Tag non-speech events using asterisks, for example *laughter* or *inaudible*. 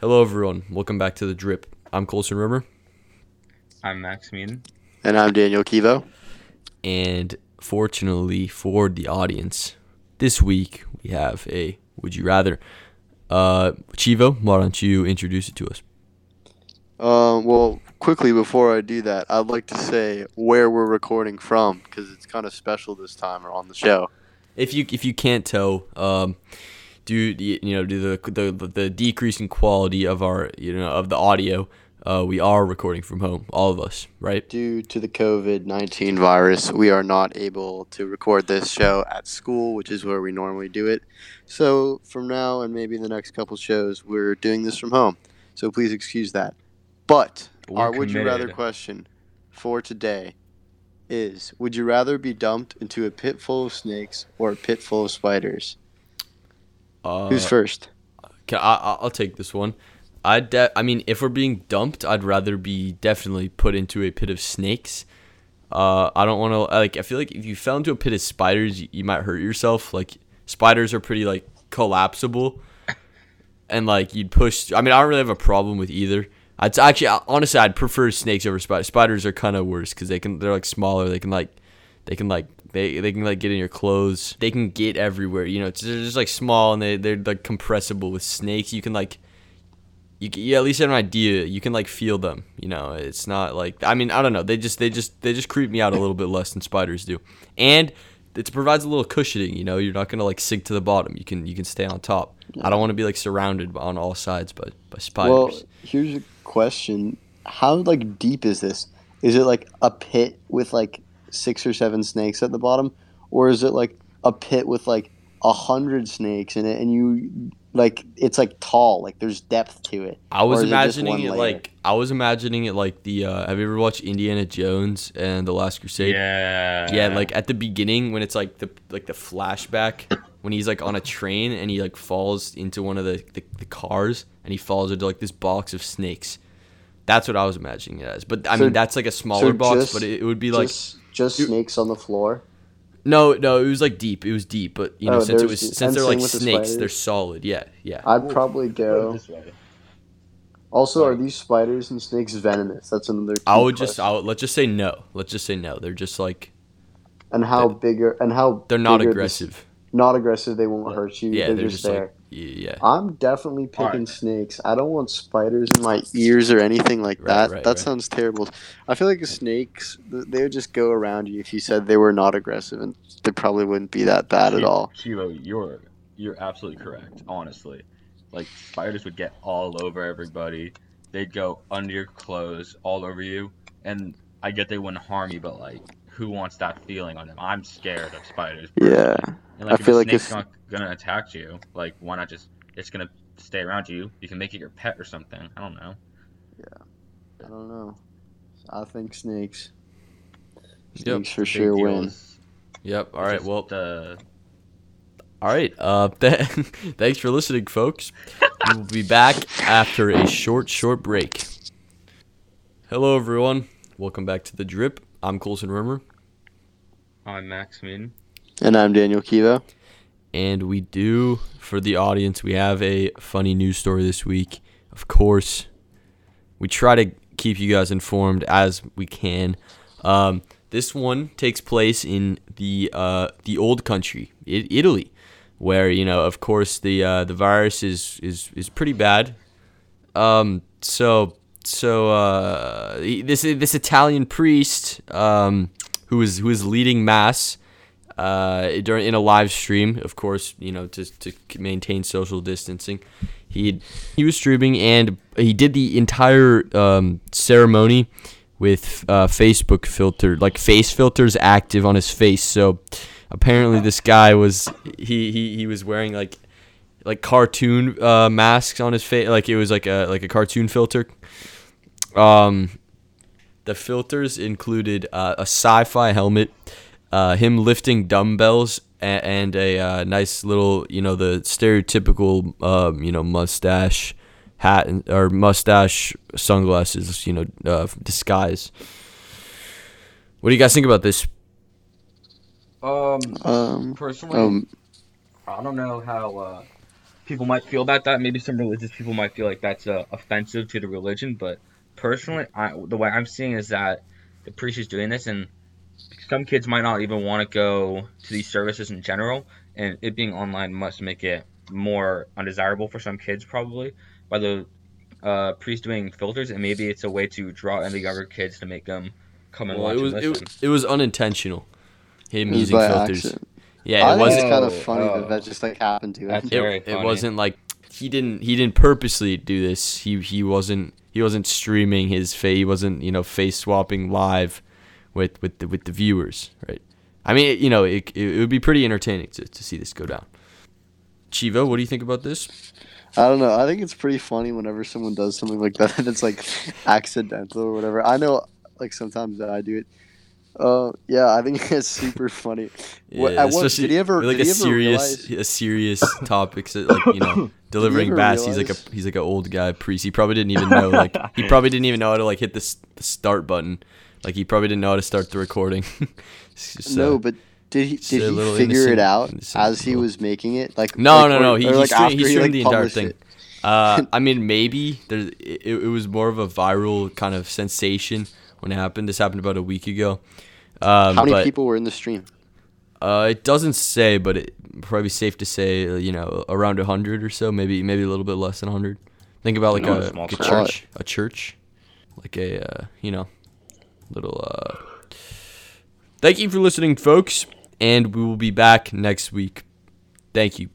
Hello, everyone. Welcome back to the Drip. I'm Colson Rimmer, I'm Max Mean. And I'm Daniel Kivo. and fortunately for the audience, this week we have a Would You Rather. Uh, Chivo, why don't you introduce it to us? Um, well, quickly before I do that, I'd like to say where we're recording from because it's kind of special this time or on the show. If you if you can't tell, um, due you know due to the the the decreasing quality of our you know of the audio, uh, we are recording from home, all of us, right? Due to the COVID 19 virus, we are not able to record this show at school, which is where we normally do it. So, from now and maybe the next couple shows, we're doing this from home. So, please excuse that. But We're our would you rather question for today is Would you rather be dumped into a pit full of snakes or a pit full of spiders? Uh, Who's first? Can, I, I'll take this one. I de- I mean, if we're being dumped, I'd rather be definitely put into a pit of snakes. Uh, I don't want to like. I feel like if you fell into a pit of spiders, you, you might hurt yourself. Like spiders are pretty like collapsible, and like you'd push. I mean, I don't really have a problem with either. I'd actually honestly, I'd prefer snakes over spiders. Spiders are kind of worse because they can. They're like smaller. They can like, they can like. They, they can like get in your clothes. They can get everywhere. You know, they're just like small and they they're like compressible. With snakes, you can like you, you at least have an idea. You can like feel them. You know, it's not like I mean I don't know. They just they just they just creep me out a little bit less than spiders do, and it provides a little cushioning. You know, you're not gonna like sink to the bottom. You can you can stay on top. I don't want to be like surrounded on all sides by by spiders. Well, here's a question: How like deep is this? Is it like a pit with like six or seven snakes at the bottom, or is it like a pit with like a hundred snakes in it, and you like it's like tall, like there's depth to it? I was or is it imagining it like I was imagining it like the. Uh, have you ever watched Indiana Jones and the Last Crusade? Yeah. Yeah, like at the beginning when it's like the like the flashback when he's like on a train and he like falls into one of the, the, the cars and he falls into like this box of snakes. That's what I was imagining it as. But I So- mean that's like a smaller box, just- but it, it would be like just just Dude. snakes on the floor. no, no, it was like deep. It was deep, but you know Oh, since it was since they're like with the snakes, they're solid. Yeah, yeah. I'd probably go. Also, are these spiders and snakes venomous? That's another. I key would just. I would, let's just say no. Let's just say no. They're just like and how bigger and how they're not bigger the- aggressive. not aggressive. They won't hurt you. Yeah, they're, they're just, just there. like yeah. I'm definitely picking Alright. snakes. I don't want spiders in my ears or anything like Right, that. right, that right. sounds terrible. I feel like snakes, they would just go around you if you said they were not aggressive, and they probably wouldn't be that bad at all. Chivo, you're you're absolutely correct. Honestly, like spiders would get all over everybody. They'd go under your clothes, all over you, and I get they wouldn't harm you, but like, who wants that feeling on them? I'm scared of spiders. Yeah. And like, I feel if like a snake's if- not gonna attack you, like, why not just? It's gonna stay around you. You can make it your pet or something. I don't know. Yeah. I don't know. I think snakes. Yep. Snakes for Big sure deal win. Yep. All right. just Well, the All right. Uh, *laughs* th- thanks for listening, folks. we'll be back after a short, short break. Hello, everyone. Welcome back to the Drip. I'm Colson Rimmer, I'm Max Min. And I'm Daniel Kiva. and we do for the audience. We have a funny news story this week. Of course, we try to keep you guys informed as we can. Um, this one takes place in the uh, the old country, I- Italy, where you know, of course, the uh, the virus is is is pretty bad. Um, so so uh, this this Italian priest um, who was who was leading mass uh, during in a live stream, of course, you know, to to maintain social distancing. He he was streaming and he did the entire um, ceremony with uh, Facebook filter, like face filters active on his face. So apparently, this guy was he he, he was wearing like like cartoon uh, masks on his face, like it was like a like a cartoon filter. Um, the filters included uh, a sci-fi helmet, uh, him lifting dumbbells, and, and a uh, nice little, you know, the stereotypical, um, you know, mustache, hat, and, or mustache, sunglasses, you know, uh, disguise. What do you guys think about this? Um, Um, personally, um, I don't know how uh, people might feel about that. Maybe some religious people might feel like that's uh, offensive to the religion. But personally, I, the way I'm seeing is that the priest is doing this, and some kids might not even want to go to these services in general, and it being online must make it more undesirable for some kids probably by the uh, priest doing filters, and maybe it's a way to draw in the younger kids to make them come and Well, watch it was and it, listen. it was unintentional. Him using filters. accident. Yeah, I it think wasn't. it's kind of funny oh. that that just like happened to him. It, it wasn't like he didn't he didn't purposely do this. He he wasn't he wasn't streaming his face. He wasn't you know face swapping live with with the with the viewers, right? I mean, you know, it, it, would be pretty entertaining to, to see this go down. Chivo, what do you think about this? I don't know. I think it's pretty funny whenever someone does something like that *laughs* and it's like accidental or whatever. I know, like sometimes that I do it. Uh, yeah, I think *laughs* it's super funny. What- Yeah, at what- did he ever- like did a ever serious realize- a serious *coughs* topic, so like you know delivering bass. He's like a he's like an old guy priest. He probably didn't even know like he *laughs* probably didn't even know how to like hit the, the start button. Like he probably didn't know how to start the recording. *laughs* Just, uh, no, but did he did he figure innocent- it out as he was making it? Like No, like, no, or- no. He, or, he, like, streamed, he streamed like, the entire thing. it? Uh, I mean, maybe there. It, it was more of a viral kind of sensation when it happened. This happened about a week ago. Um, How many but, people were in the stream? Uh, it doesn't say, but it probably safe to say, uh, you know, around hundred or so. Maybe maybe a little bit less than hundred. Think about like No, a, a like a church, a church, like a uh, you know, little. Uh... Thank you for listening, folks, and we will be back next week. Thank you.